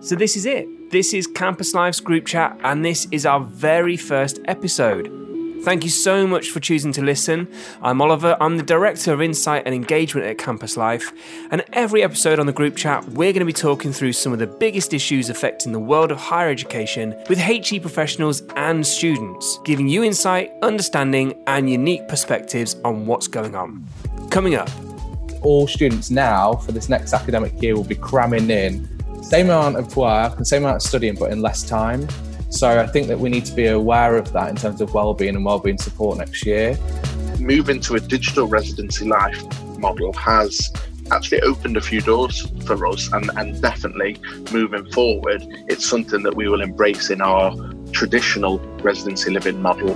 So, this is it. This is Campus Life's group chat, and this is our very first episode. Thank you so much for choosing to listen. I'm Oliver, I'm the Director of Insight and Engagement at Campus Life, and every episode on the group chat, we're going to be talking through some of the biggest issues affecting the world of higher education with HE professionals and students, giving you insight, understanding, and unique perspectives on what's going on. Coming up, all students now for this next academic year will be cramming in same amount of work and same amount of studying, but in less time. So I think that we need to be aware of that in terms of well-being and well-being support next year. Moving to a digital residency life model has actually opened a few doors for us and, and definitely moving forward it's something that we will embrace in our traditional residency living model.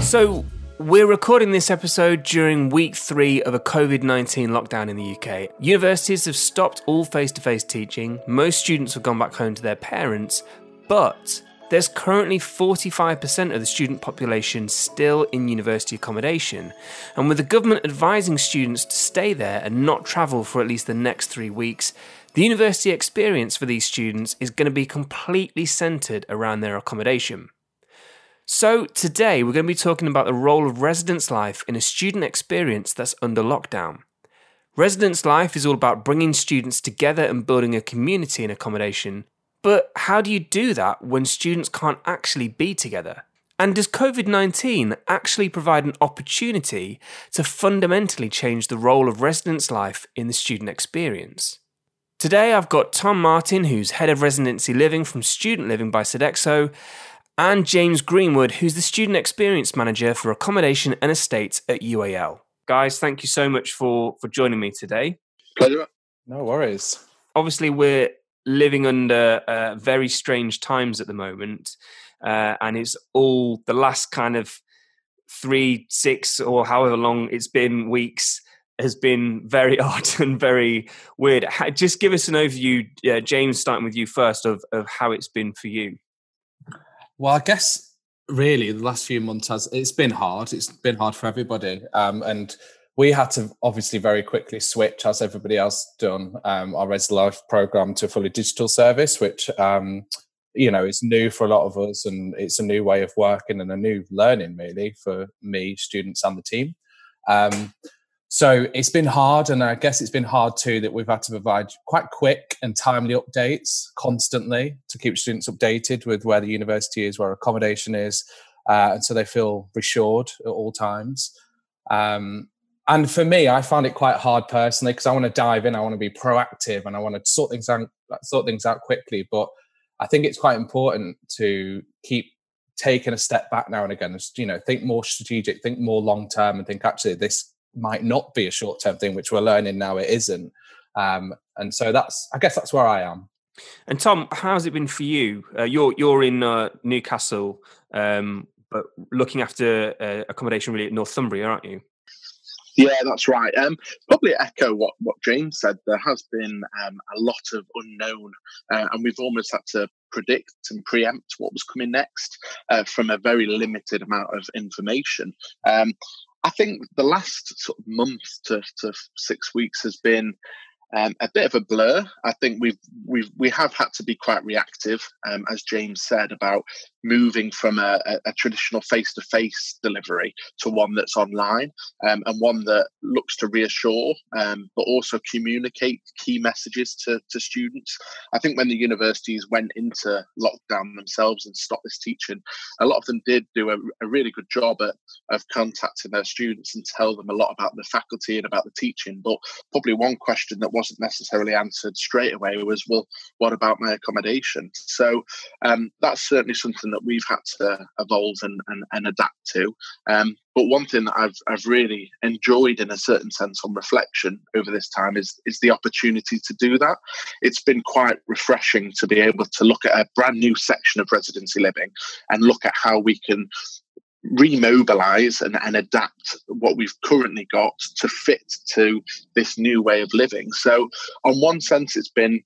So we're recording this episode during week three of a COVID 19 lockdown in the UK. Universities have stopped all face to face teaching, most students have gone back home to their parents, but there's currently 45% of the student population still in university accommodation. And with the government advising students to stay there and not travel for at least the next three weeks, the university experience for these students is going to be completely centred around their accommodation. So, today we're going to be talking about the role of residence life in a student experience that's under lockdown. Residence life is all about bringing students together and building a community in accommodation. But how do you do that when students can't actually be together? And does COVID 19 actually provide an opportunity to fundamentally change the role of residence life in the student experience? Today I've got Tom Martin, who's head of residency living from Student Living by Sodexo, and James Greenwood, who's the Student Experience Manager for Accommodation and Estates at UAL. Guys, thank you so much for, for joining me today. Pleasure. No worries. Obviously, we're living under uh, very strange times at the moment, uh, and it's all the last kind of three, six, or however long it's been weeks has been very odd and very weird. Just give us an overview, uh, James, starting with you first, of, of how it's been for you. Well, I guess really the last few months has it's been hard. It's been hard for everybody, um, and we had to obviously very quickly switch, as everybody else done, um, our Res Life program to a fully digital service, which um, you know is new for a lot of us, and it's a new way of working and a new learning really for me, students, and the team. Um, so it's been hard, and I guess it's been hard too that we've had to provide quite quick and timely updates constantly to keep students updated with where the university is, where accommodation is, uh, and so they feel reassured at all times. Um, and for me, I found it quite hard personally because I want to dive in, I want to be proactive, and I want to sort things out, sort things out quickly. But I think it's quite important to keep taking a step back now and again. You know, think more strategic, think more long term, and think actually this might not be a short term thing, which we're learning now it isn't. Um, and so that's, I guess, that's where I am. And Tom, how's it been for you? Uh, you're you're in uh, Newcastle, um, but looking after uh, accommodation really at Northumbria, aren't you? Yeah, that's right. Um, probably echo what, what James said. There has been um, a lot of unknown, uh, and we've almost had to predict and preempt what was coming next uh, from a very limited amount of information. Um, I think the last sort of month to, to six weeks has been um, a bit of a blur. I think we've we've we have had to be quite reactive, um, as James said about moving from a, a, a traditional face-to-face delivery to one that's online um, and one that looks to reassure um, but also communicate key messages to, to students. I think when the universities went into lockdown themselves and stopped this teaching, a lot of them did do a, a really good job at, of contacting their students and tell them a lot about the faculty and about the teaching. But probably one question that wasn't necessarily answered straight away was, well, what about my accommodation? So um, that's certainly something that we've had to evolve and, and, and adapt to. Um, but one thing that I've, I've really enjoyed in a certain sense on reflection over this time is, is the opportunity to do that. It's been quite refreshing to be able to look at a brand new section of residency living and look at how we can remobilize and, and adapt what we've currently got to fit to this new way of living. So, on one sense, it's been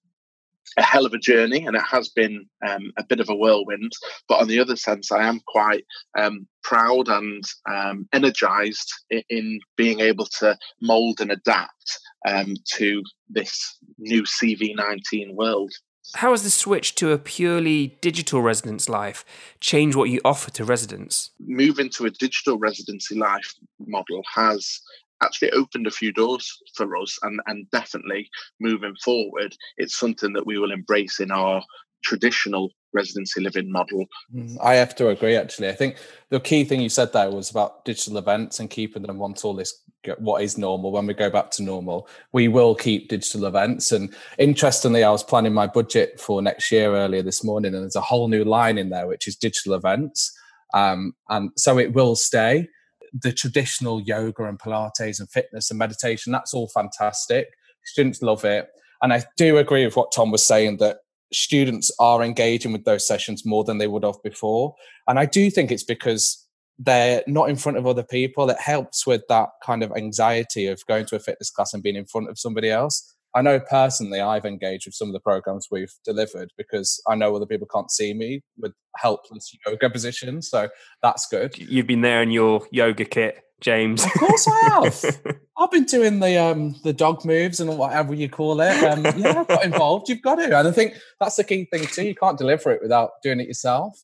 a hell of a journey and it has been um, a bit of a whirlwind. But on the other sense, I am quite um, proud and um, energized in, in, being able to mold and adapt um, to this new CV19 world. How has the switch to a purely digital residence life changed what you offer to residents? Moving to a digital residency life model has actually opened a few doors for us and, and definitely moving forward it's something that we will embrace in our traditional residency living model. Mm, I have to agree. Actually, I think the key thing you said there was about digital events and keeping them once all this what is normal when we go back to normal. We will keep digital events. And interestingly, I was planning my budget for next year earlier this morning, and there's a whole new line in there which is digital events, um, and so it will stay. The traditional yoga and Pilates and fitness and meditation, that's all fantastic. Students love it. And I do agree with what Tom was saying that students are engaging with those sessions more than they would have before. And I do think it's because they're not in front of other people. It helps with that kind of anxiety of going to a fitness class and being in front of somebody else. I know personally I've engaged with some of the programs we've delivered because I know other people can't see me with helpless yoga positions. So that's good. You've been there in your yoga kit James. Of course I have. I've been doing the um the dog moves and whatever you call it. Um, yeah, I've got involved. You've got to, and I think that's the key thing too. You can't deliver it without doing it yourself.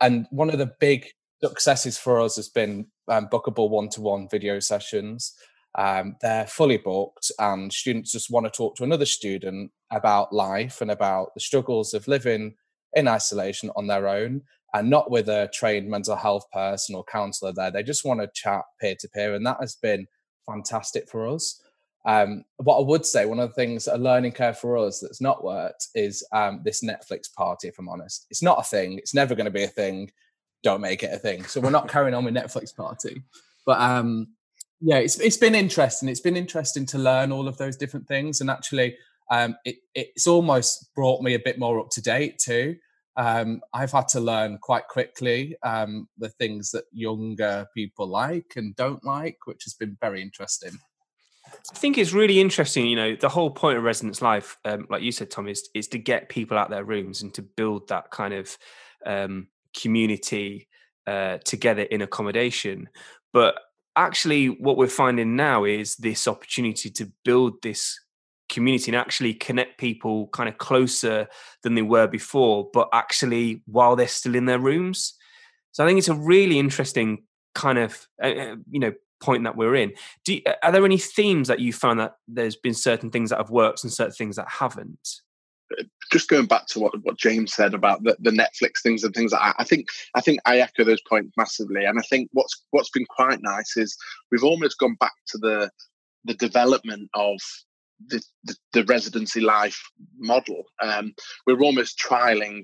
And one of the big successes for us has been um, bookable one-to-one video sessions. Um, they're fully booked, and students just want to talk to another student about life and about the struggles of living in isolation on their own and not with a trained mental health person or counselor there. They just want to chat peer to peer, and that has been fantastic for us. Um, what I would say, one of the things, a learning curve for us that's not worked is um, this Netflix party, if I'm honest. It's not a thing, it's never going to be a thing. Don't make it a thing. So we're not carrying on with Netflix party. But um, yeah, it's, it's been interesting. It's been interesting to learn all of those different things. And actually, um, it, it's almost brought me a bit more up to date too um, I've had to learn quite quickly um, the things that younger people like and don't like, which has been very interesting. I think it's really interesting. You know, the whole point of residence life, um, like you said, Tom, is is to get people out their rooms and to build that kind of um, community uh, together in accommodation. But actually, what we're finding now is this opportunity to build this community and actually connect people kind of closer than they were before, but actually while they're still in their rooms. So I think it's a really interesting kind of uh, uh you know point that we're in. Do you, are there any themes that you found that there's been certain things that have worked and certain things that haven't? Just going back to what, what James said about the, the Netflix things and things like that, I think I think I echo those points massively. And I think what's what's been quite nice is we've almost gone back to the the development of the, the, the residency life model. Um, we're almost trialing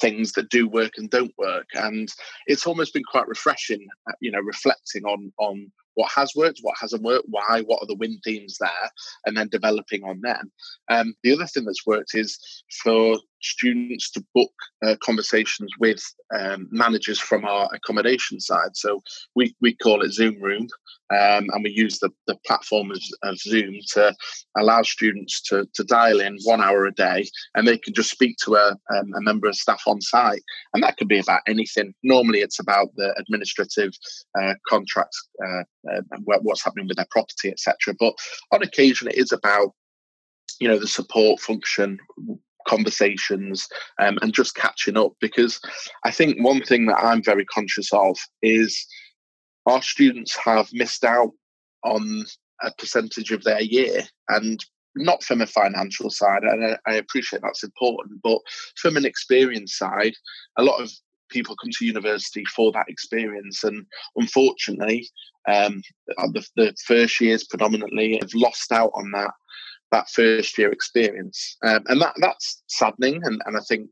things that do work and don't work, and it's almost been quite refreshing. Uh, you know, reflecting on on what has worked, what hasn't worked, why, what are the win themes there, and then developing on them. Um, the other thing that's worked is for students to book uh, conversations with um, managers from our accommodation side. So we, we call it Zoom Room, um, and we use the, the platform of, of, Zoom to allow students to, to dial in one hour a day and they can just speak to a, um, a member of staff on site. And that could be about anything. Normally, it's about the administrative uh, contracts, uh, uh, what's happening with their property, etc. But on occasion, it is about you know the support function conversations um, and just catching up because i think one thing that i'm very conscious of is our students have missed out on a percentage of their year and not from a financial side and I, I appreciate that's important but from an experience side a lot of people come to university for that experience and unfortunately um, the, the first years predominantly have lost out on that that first year experience, um, and that that's saddening. And, and I think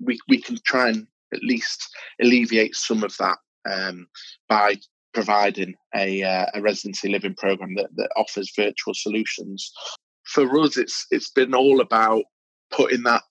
we we can try and at least alleviate some of that um, by providing a, uh, a residency living program that, that offers virtual solutions. For us, it's it's been all about putting that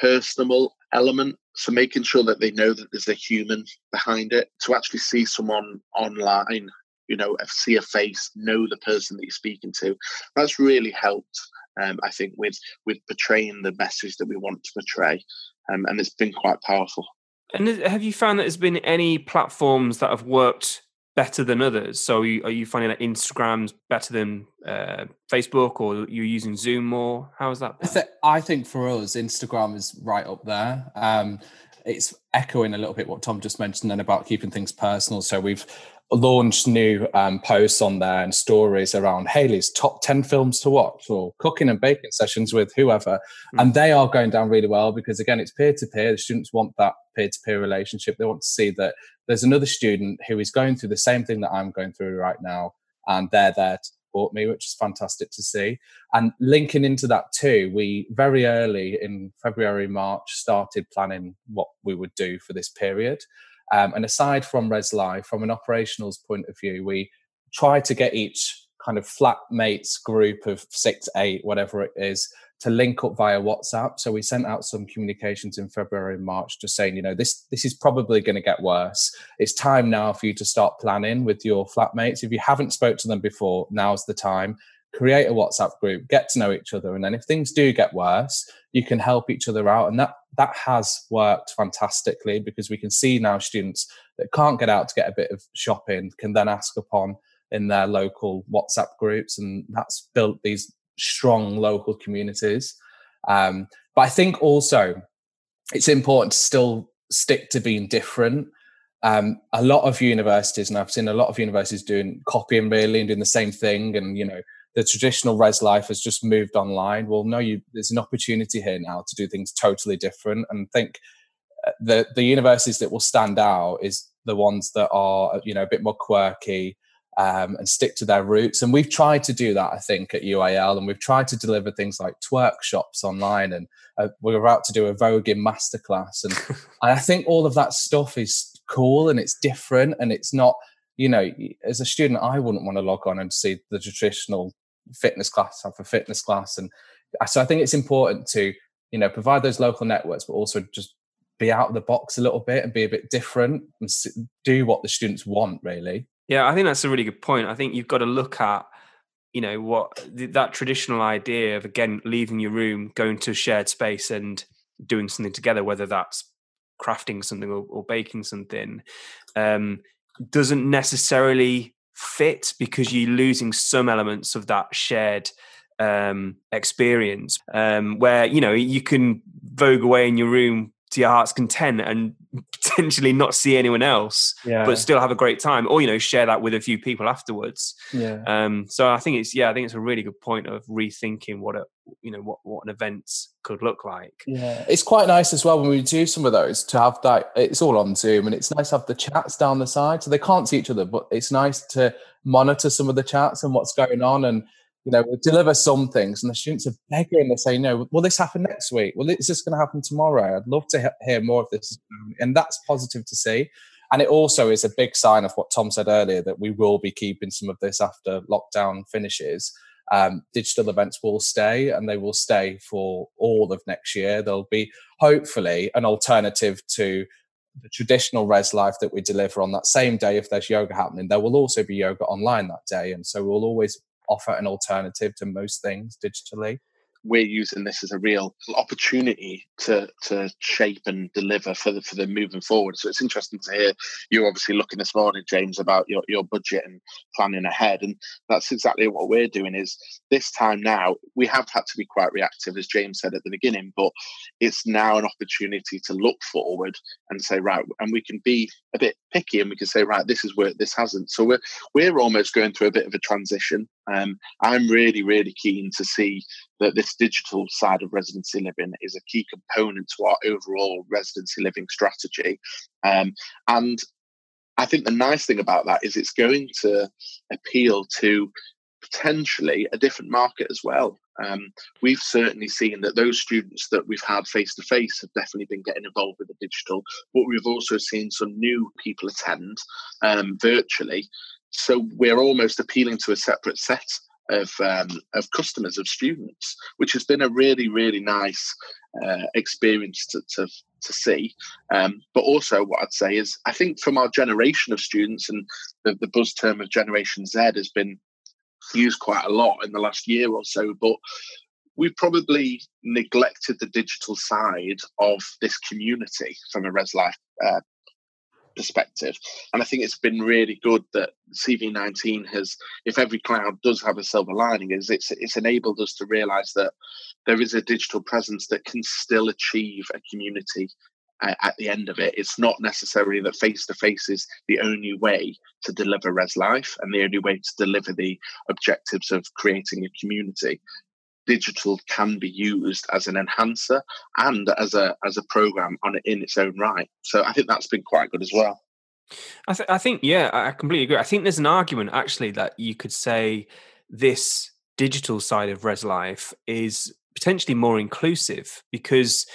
personal element so making sure that they know that there's a human behind it to actually see someone online you know, see a face, know the person that you're speaking to. That's really helped, um, I think, with with portraying the message that we want to portray, um, and it's been quite powerful. And have you found that there's been any platforms that have worked better than others? So are you, are you finding that Instagram's better than uh, Facebook, or you're using Zoom more? How is that? I, th- I, think for us, Instagram is right up there. Um, it's echoing a little bit what Tom just mentioned then about keeping things personal. So we've launched new um, posts on there and stories around Haley's top 10 films to watch or cooking and baking sessions with whoever. Mm-hmm. And they are going down really well because, again, it's peer to peer. The students want that peer to peer relationship. They want to see that there's another student who is going through the same thing that I'm going through right now. And they're there support me, which is fantastic to see. And linking into that too, we very early in February, March started planning what we would do for this period. Um, and aside from Res Life, from an operationals point of view, we try to get each kind of flatmates group of six, eight, whatever it is, to link up via WhatsApp. So we sent out some communications in February and March, just saying, you know, this this is probably going to get worse. It's time now for you to start planning with your flatmates. If you haven't spoke to them before, now's the time. Create a WhatsApp group, get to know each other, and then if things do get worse, you can help each other out. And that that has worked fantastically because we can see now students that can't get out to get a bit of shopping can then ask upon in their local WhatsApp groups, and that's built these strong local communities. Um, but I think also it's important to still stick to being different. Um, a lot of universities, and I've seen a lot of universities doing copying really and doing the same thing, and you know the traditional res life has just moved online. Well, no, you, there's an opportunity here now to do things totally different. And think uh, the the universities that will stand out is the ones that are you know a bit more quirky, um, and stick to their roots. And we've tried to do that, I think, at UAL, and we've tried to deliver things like twerk shops online, and uh, we're about to do a voguing masterclass, and, and I think all of that stuff is cool and it's different, and it's not, you know, as a student, I wouldn't want to log on and see the traditional fitness class have a fitness class, and so I think it's important to, you know, provide those local networks, but also just be out of the box a little bit and be a bit different and do what the students want, really. Yeah, I think that's a really good point. I think you've got to look at, you know, what that traditional idea of again leaving your room, going to a shared space, and doing something together, whether that's crafting something or, or baking something, um, doesn't necessarily fit because you're losing some elements of that shared um, experience. Um, where you know you can vogue away in your room to your heart's content and potentially not see anyone else yeah. but still have a great time or you know share that with a few people afterwards. Yeah. Um so i think it's yeah i think it's a really good point of rethinking what a you know what what an event could look like. Yeah. It's quite nice as well when we do some of those to have that it's all on zoom and it's nice to have the chats down the side. So they can't see each other but it's nice to monitor some of the chats and what's going on and you know, we'll deliver some things, and the students are begging. They say, "No, will this happen next week? Well, is this going to happen tomorrow? I'd love to hear more of this," and that's positive to see. And it also is a big sign of what Tom said earlier that we will be keeping some of this after lockdown finishes. Um, digital events will stay, and they will stay for all of next year. There'll be hopefully an alternative to the traditional res life that we deliver on that same day if there's yoga happening there will also be yoga online that day and so we'll always offer an alternative to most things digitally we're using this as a real opportunity to to shape and deliver for the for the moving forward. So it's interesting to hear you're obviously looking this morning, James, about your, your budget and planning ahead. And that's exactly what we're doing is this time now, we have had to be quite reactive, as James said at the beginning, but it's now an opportunity to look forward and say, right, and we can be a bit picky and we can say, right, this is where this hasn't. So we're we're almost going through a bit of a transition. Um, I'm really, really keen to see that this digital side of residency living is a key component to our overall residency living strategy. Um, and I think the nice thing about that is it's going to appeal to potentially a different market as well. Um, we've certainly seen that those students that we've had face to face have definitely been getting involved with the digital, but we've also seen some new people attend um, virtually. So we're almost appealing to a separate set of um, of customers of students, which has been a really really nice uh, experience to, to to see. Um, but also, what I'd say is, I think from our generation of students and the, the buzz term of Generation Z has been used quite a lot in the last year or so, but we've probably neglected the digital side of this community from a Res Life uh, perspective. And I think it's been really good that CV19 has, if every cloud does have a silver lining, is it's it's enabled us to realise that there is a digital presence that can still achieve a community uh, at the end of it. It's not necessarily that face to face is the only way to deliver Res Life and the only way to deliver the objectives of creating a community digital can be used as an enhancer and as a as a program on in its own right. So I think that's been quite good as well. I, th- I think yeah, I completely agree. I think there's an argument actually that you could say this digital side of Res Life is potentially more inclusive because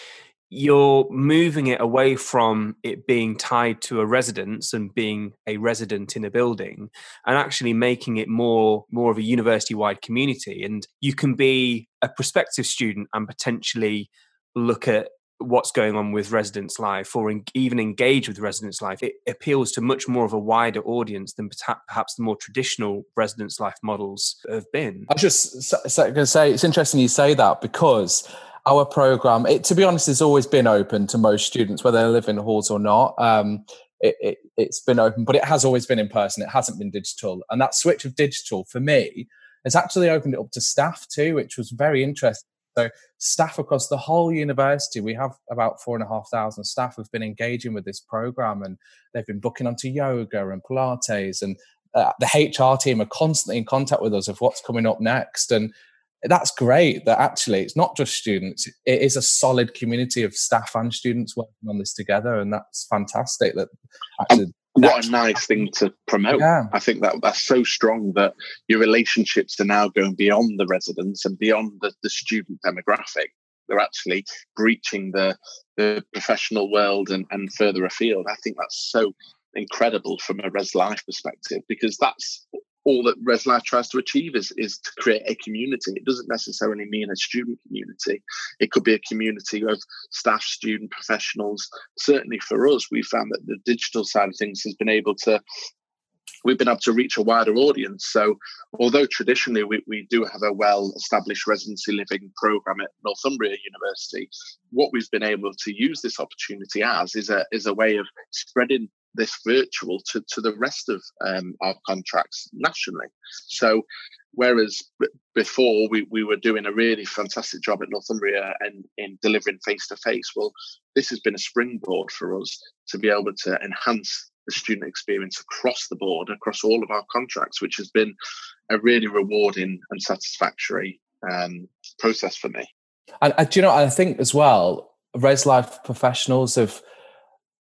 you're moving it away from it being tied to a residence and being a resident in a building and actually making it more more of a university wide community. And you can be a prospective student and potentially look at what's going on with residence life or in, even engage with residence life. It appeals to much more of a wider audience than perhaps the more traditional residence life models have been. I was just going to say it's interesting you say that because our program, it, to be honest, has always been open to most students, whether they live in halls or not. Um, it, has it, been open, but it has always been in person. It hasn't been digital. And that switch of digital for me has actually opened it up to staff too, which was very interesting. So, staff across the whole university, we have about four and a half thousand staff who've been engaging with this program and they've been booking onto yoga and Pilates. And uh, the HR team are constantly in contact with us of what's coming up next. And that's great that actually it's not just students it is a solid community of staff and students working on this together and that's fantastic that actually what a nice thing to promote. Yeah. i think that that's so strong that your relationships are now going beyond the residents and beyond the, the student demographic. They're actually breaching the the professional world and, and further afield. I think that's so incredible from a res life perspective because that's all that Res Life tries to achieve is, is to create a community. It doesn't necessarily mean a student community. It could be a community of staff, student, professionals. Certainly for us, we found that the digital side of things has been able to we've been able to reach a wider audience. So, although traditionally we, we do have a well established residency living program at Northumbria University, what we've been able to use this opportunity as is a, is a way of spreading this virtual to, to the rest of um, our contracts nationally. So, whereas before we, we were doing a really fantastic job at Northumbria and in delivering face to face, well, this has been a springboard for us to be able to enhance the student experience across the board, across all of our contracts, which has been a really rewarding and satisfactory um, process for me. And, and you know, I think as well, Res Life professionals have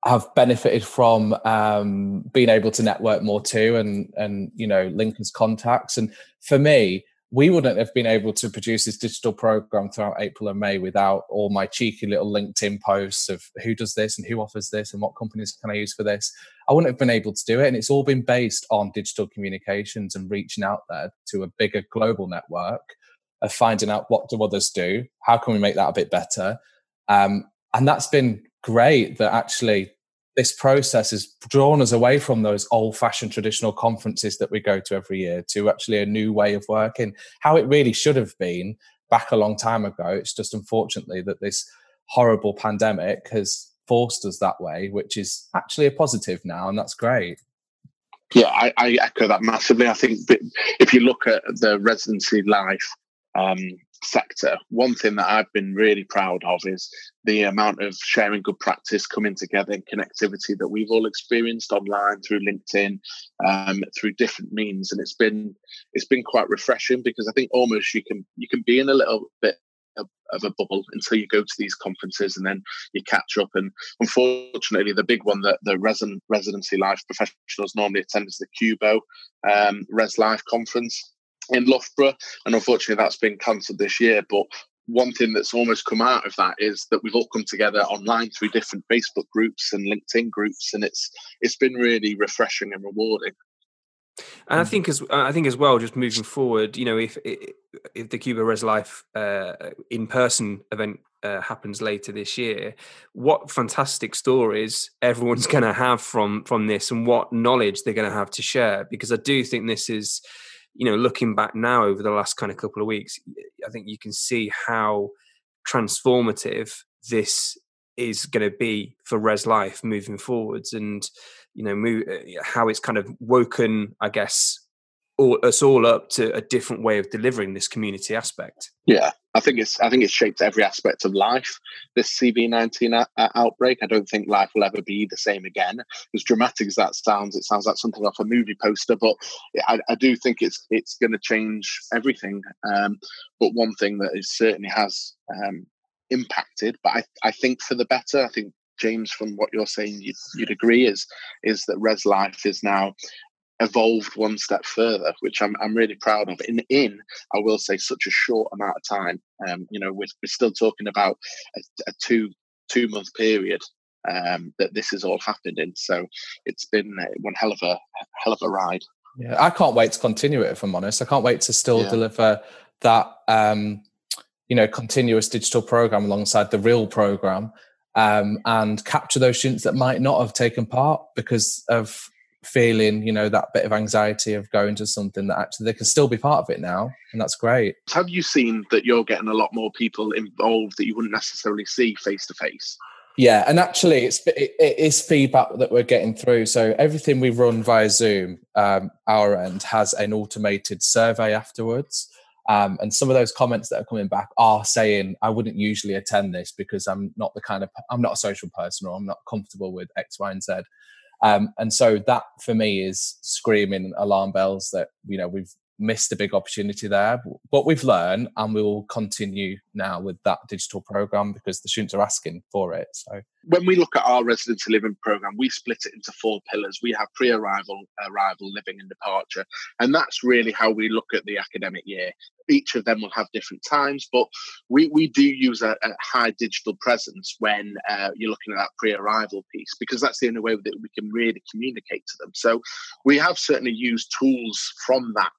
have benefited from um, being able to network more too and and you know Lincoln's contacts and for me we wouldn't have been able to produce this digital program throughout April and May without all my cheeky little LinkedIn posts of who does this and who offers this and what companies can I use for this. I wouldn't have been able to do it. And it's all been based on digital communications and reaching out there to a bigger global network of finding out what do others do? How can we make that a bit better? Um, and that's been great that actually this process has drawn us away from those old fashioned traditional conferences that we go to every year to actually a new way of working, how it really should have been back a long time ago. It's just unfortunately that this horrible pandemic has forced us that way, which is actually a positive now, and that's great. Yeah, I, I echo that massively. I think if you look at the residency life um, sector, one thing that I've been really proud of is the amount of sharing good practice, coming together, and connectivity that we've all experienced online through LinkedIn, um, through different means, and it's been it's been quite refreshing because I think almost you can you can be in a little bit of, a bubble until you go to these conferences and then you catch up. And unfortunately, the big one that the resident, residency life professionals normally attend is the Cubo um, Res Life conference in Loughborough, and unfortunately that's been cancelled this year. But one thing that's almost come out of that is that we've all come together online through different Facebook groups and LinkedIn groups, and it's it's been really refreshing and rewarding. And I think as I think as well, just moving forward, you know, if if the Cubo Res Life uh, in person event uh, happens later this year, what fantastic stories everyone's going to have from from this, and what knowledge they're going to have to share. Because I do think this is you know, looking back now over the last kind of couple of weeks, I think you can see how transformative this is going to be for Res Life moving forwards. And you know, move, uh, how it's kind of woken, I guess, all, us all up to a different way of delivering this community aspect. Yeah, I think it's I think it's shaped every aspect of life. This CV nineteen outbreak. I don't think life will ever be the same again. As dramatic as that sounds, it sounds like something off a movie poster. But I, I do think it's it's going to change everything. Um, but one thing that it certainly has um, impacted, but I, I think for the better. I think James, from what you're saying, you'd, you'd, agree is is that Res Life is now evolved one step further, which I'm I'm really proud of. In in I will say such a short amount of time. Um, you know, we're, we're still talking about a, a two two month period um, that this has all happened in. So it's been one hell of a hell of a ride. Yeah, I can't wait to continue it. If I'm honest, I can't wait to still yeah. deliver that. Um, you know, continuous digital program alongside the real program, um, and capture those students that might not have taken part because of feeling, you know, that bit of anxiety of going to something that actually they can still be part of it now. And that's great. Have you seen that you're getting a lot more people involved that you wouldn't necessarily see face to face? Yeah, and actually, it's it, it is feedback that we're getting through. So everything we run via Zoom, um, our end has an automated survey afterwards, um, and some of those comments that are coming back are saying, "I wouldn't usually attend this because I'm not the kind of I'm not a social person or I'm not comfortable with X, Y, and Z." Um, and so that for me is screaming alarm bells that you know we've missed a big opportunity there. But we've learned, and we will continue now with that digital program because the students are asking for it. So when we look at our residency living program, we split it into four pillars. We have pre-arrival, arrival, living, and departure, and that's really how we look at the academic year. Each of them will have different times, but we, we do use a, a high digital presence when uh, you're looking at that pre-arrival piece because that's the only way that we can really communicate to them. So we have certainly used tools from that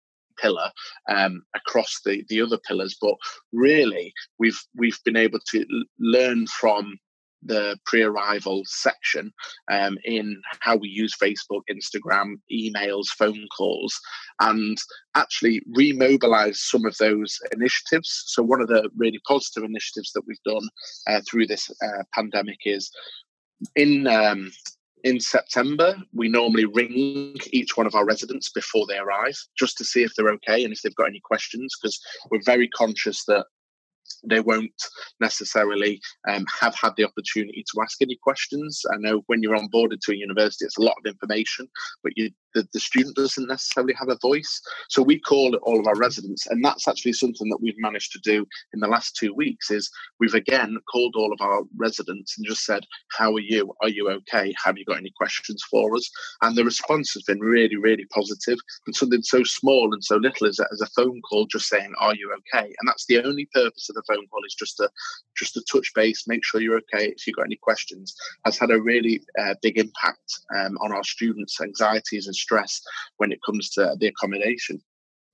pillar um, across the the other pillars. But really, we've we've been able to learn from the pre-arrival section um, in how we use Facebook, Instagram, emails, phone calls, and actually remobilize some of those initiatives. So one of the really positive initiatives that we've done uh, through this uh, pandemic is in um, in September, we normally ring each one of our residents before they arrive just to see if they're okay and if they've got any questions because we're very conscious that they won't necessarily um, have had the opportunity to ask any questions. I know when you're onboarded to a university, it's a lot of information, but you, the, the student doesn't necessarily have a voice. So we call all of our residents, and that's actually something that we've managed to do in the last two weeks. Is we've again called all of our residents and just said, "How are you? Are you okay? Have you got any questions for us?" And the response has been really, really positive. And something so small and so little as a, as a phone call, just saying, "Are you okay?" And that's the only purpose of the phone call is just to just to touch base, make sure you're okay. If you've got any questions, has had a really uh, big impact um, on our students' anxieties and stress when it comes to the accommodation.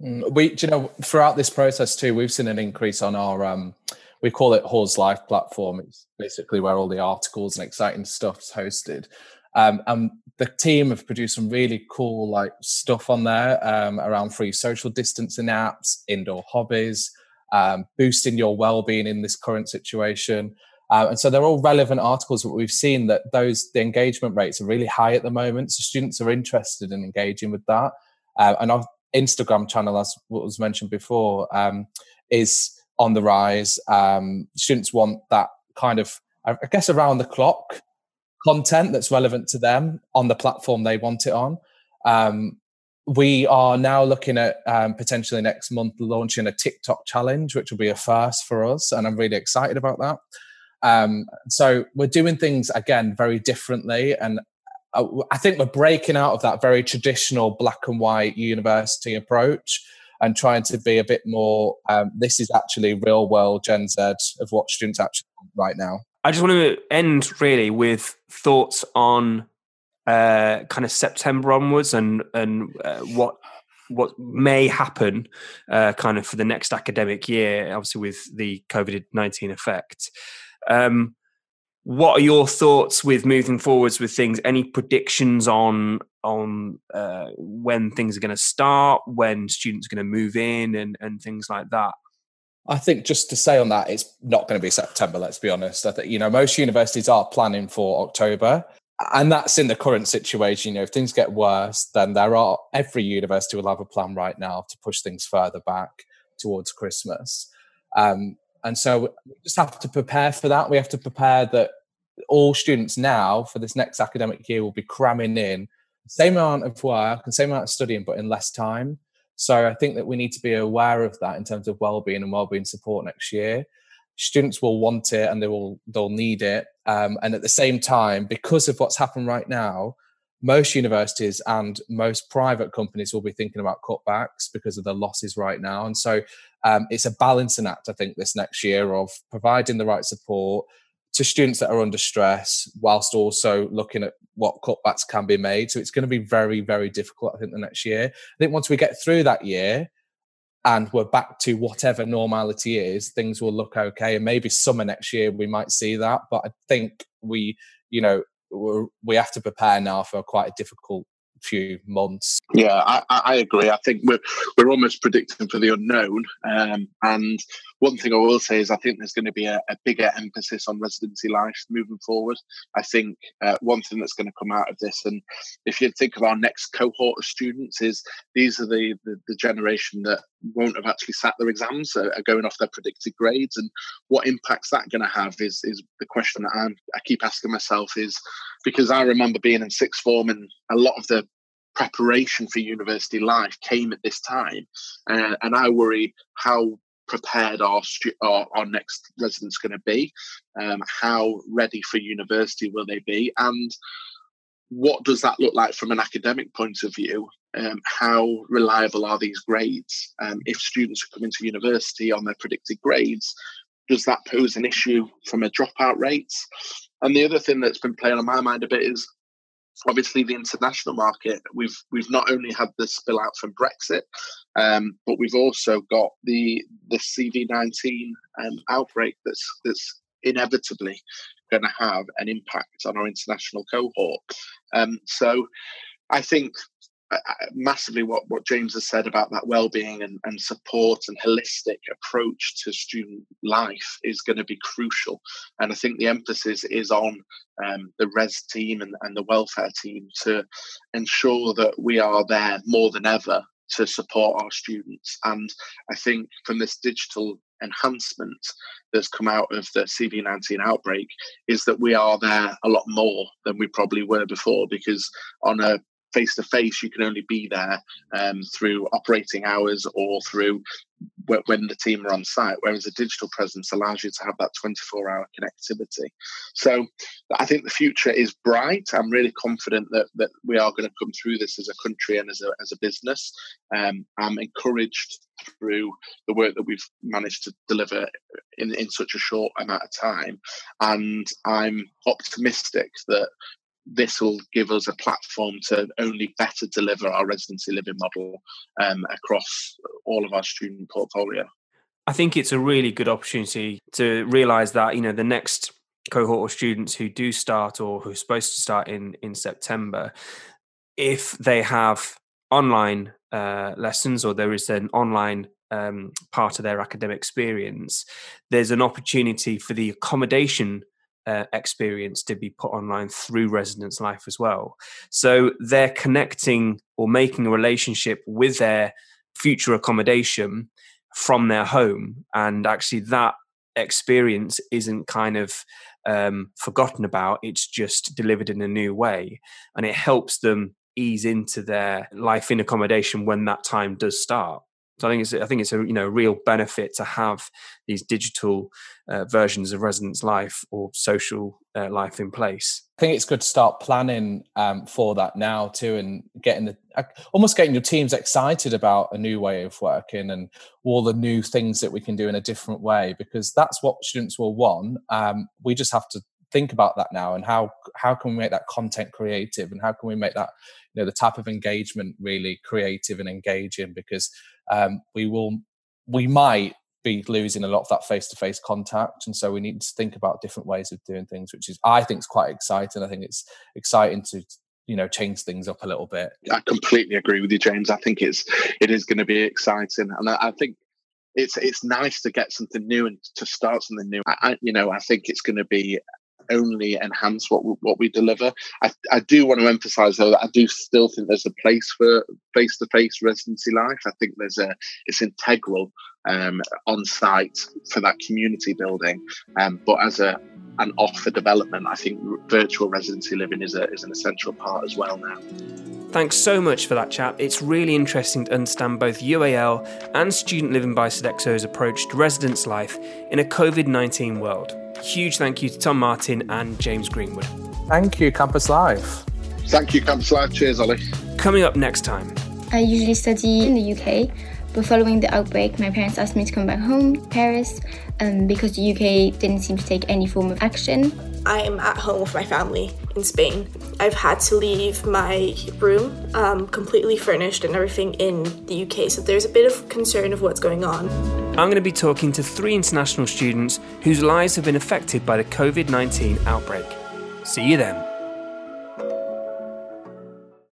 Mm, we, you know, throughout this process too, we've seen an increase on our. Um, we call it Hawes Life platform. It's basically where all the articles and exciting stuff's hosted. Um, and the team have produced some really cool like stuff on there um, around free social distancing apps, indoor hobbies, um, boosting your well-being in this current situation. Uh, and so they're all relevant articles, but we've seen that those the engagement rates are really high at the moment. So students are interested in engaging with that. Uh, and our Instagram channel, as was mentioned before, um, is on the rise. Um, students want that kind of, I guess, around the clock content that's relevant to them on the platform they want it on. Um, we are now looking at um, potentially next month launching a TikTok challenge, which will be a first for us, and I'm really excited about that. Um, so we're doing things again very differently, and uh, I think we're breaking out of that very traditional black and white university approach and trying to be a bit more. Um, this is actually real world Gen Z of what students actually want right now. I just want to end really with thoughts on uh, kind of September onwards and and uh, what what may happen uh, kind of for the next academic year, obviously with the COVID nineteen effect. Um, what are your thoughts with moving forwards with things? Any predictions on on uh, when things are going to start, when students are going to move in, and and things like that? I think just to say on that, it's not going to be September. Let's be honest. I think you know most universities are planning for October. And that's in the current situation. You know, if things get worse, then there are every university will have a plan right now to push things further back towards Christmas. Um, and so we just have to prepare for that. We have to prepare that all students now for this next academic year will be cramming in same amount of work and same amount of studying, but in less time. So I think that we need to be aware of that in terms of well-being and well-being support next year. Students will want it and they will they'll need it. Um, and at the same time, because of what's happened right now, most universities and most private companies will be thinking about cutbacks because of the losses right now. And so um, it's a balancing act, I think, this next year of providing the right support to students that are under stress, whilst also looking at what cutbacks can be made. So it's going to be very, very difficult, I think, the next year. I think once we get through that year and we're back to whatever normality is, things will look okay. And maybe summer next year we might see that. But I think we, you know, we have to prepare now for quite a difficult few months. Yeah, I, I, agree. I think we're we're almost predicting for the unknown. Um, and one thing I will say is I think there's going to be a, a bigger emphasis on residency life moving forward. I think uh, one thing that's going to come out of this, and if you think of our next cohort of students, is these are the the, the generation that won't have actually sat their exams, are, are going off their predicted grades, and what impacts that going to have is is the question that I'm, I keep asking myself is because I remember being in sixth form and a lot of the preparation for university life came at this time. Uh, and I worry how prepared our, our, our next residents going to be, um, how ready for university will they be, and what does that look like from an academic point of view? Um, how reliable are these grades? Um, if students are coming to university on their predicted grades, does that pose an issue from a dropout rates? And the other thing that's been playing on my mind a bit is obviously the international market. We've we've not only had the spill out from Brexit, um, but we've also got the the CV nineteen um, outbreak that's that's inevitably going to have an impact on our international cohort. Um, so I think massively what, what James has said about that well-being and, and support and holistic approach to student life is going to be crucial. And I think the emphasis is on um, the res team and, and the welfare team to ensure that we are there more than ever to support our students. And I think from this digital enhancement that's come out of the CV19 outbreak is that we are there a lot more than we probably were before because on a face to face, you can only be there um, through operating hours or through when the team are on site. Whereas a digital presence allows you to have that 24 hour connectivity. So I think the future is bright. I'm really confident that, that we are going to come through this as a country and as a, as a business. Um, I'm encouraged through the work that we've managed to deliver in, in such a short amount of time. And I'm optimistic that this will give us a platform to only better deliver our residency living model um, across all of our student portfolio. I think it's a really good opportunity to realize that you know the next cohort of students who do start or who are supposed to start in in September, if they have online uh, lessons or there is an online um, part of their academic experience, there's an opportunity for the accommodation uh, experience to be put online through residence life as well. So they're connecting or making a relationship with their future accommodation from their home. And actually, that experience isn't kind of um, forgotten about, it's just delivered in a new way. And it helps them ease into their life in accommodation when that time does start. So I think it's I think it's a you know real benefit to have these digital uh, versions of residence life or social uh, life in place. I think it's good to start planning um, for that now too, and getting the uh, almost getting your teams excited about a new way of working and all the new things that we can do in a different way because that's what students will want. Um, we just have to think about that now and how how can we make that content creative and how can we make that you know the type of engagement really creative and engaging because um, we will we might be losing a lot of that face-to-face contact and so we need to think about different ways of doing things which is i think is quite exciting. I think it's exciting to you know change things up a little bit. I completely agree with you james. I think it's it is going to be exciting and I, I think it's it's nice to get something new and to start something new. I, you know, I think it's going to be only enhance what we, what we deliver. I, I do want to emphasise though that I do still think there's a place for face to face residency life. I think there's a it's integral um, on site for that community building. Um, but as a an offer development, I think virtual residency living is a, is an essential part as well now. Thanks so much for that chat. It's really interesting to understand both UAL and Student Living by Sodexo's approach to residence life in a COVID 19 world. Huge thank you to Tom Martin and James Greenwood. Thank you, Campus Live. Thank you, Campus Live. Cheers, Ollie. Coming up next time. I usually study in the UK, but following the outbreak, my parents asked me to come back home, Paris, um, because the UK didn't seem to take any form of action. I am at home with my family in Spain. I've had to leave my room um, completely furnished and everything in the UK, so there's a bit of concern of what's going on. I'm going to be talking to three international students whose lives have been affected by the COVID 19 outbreak. See you then.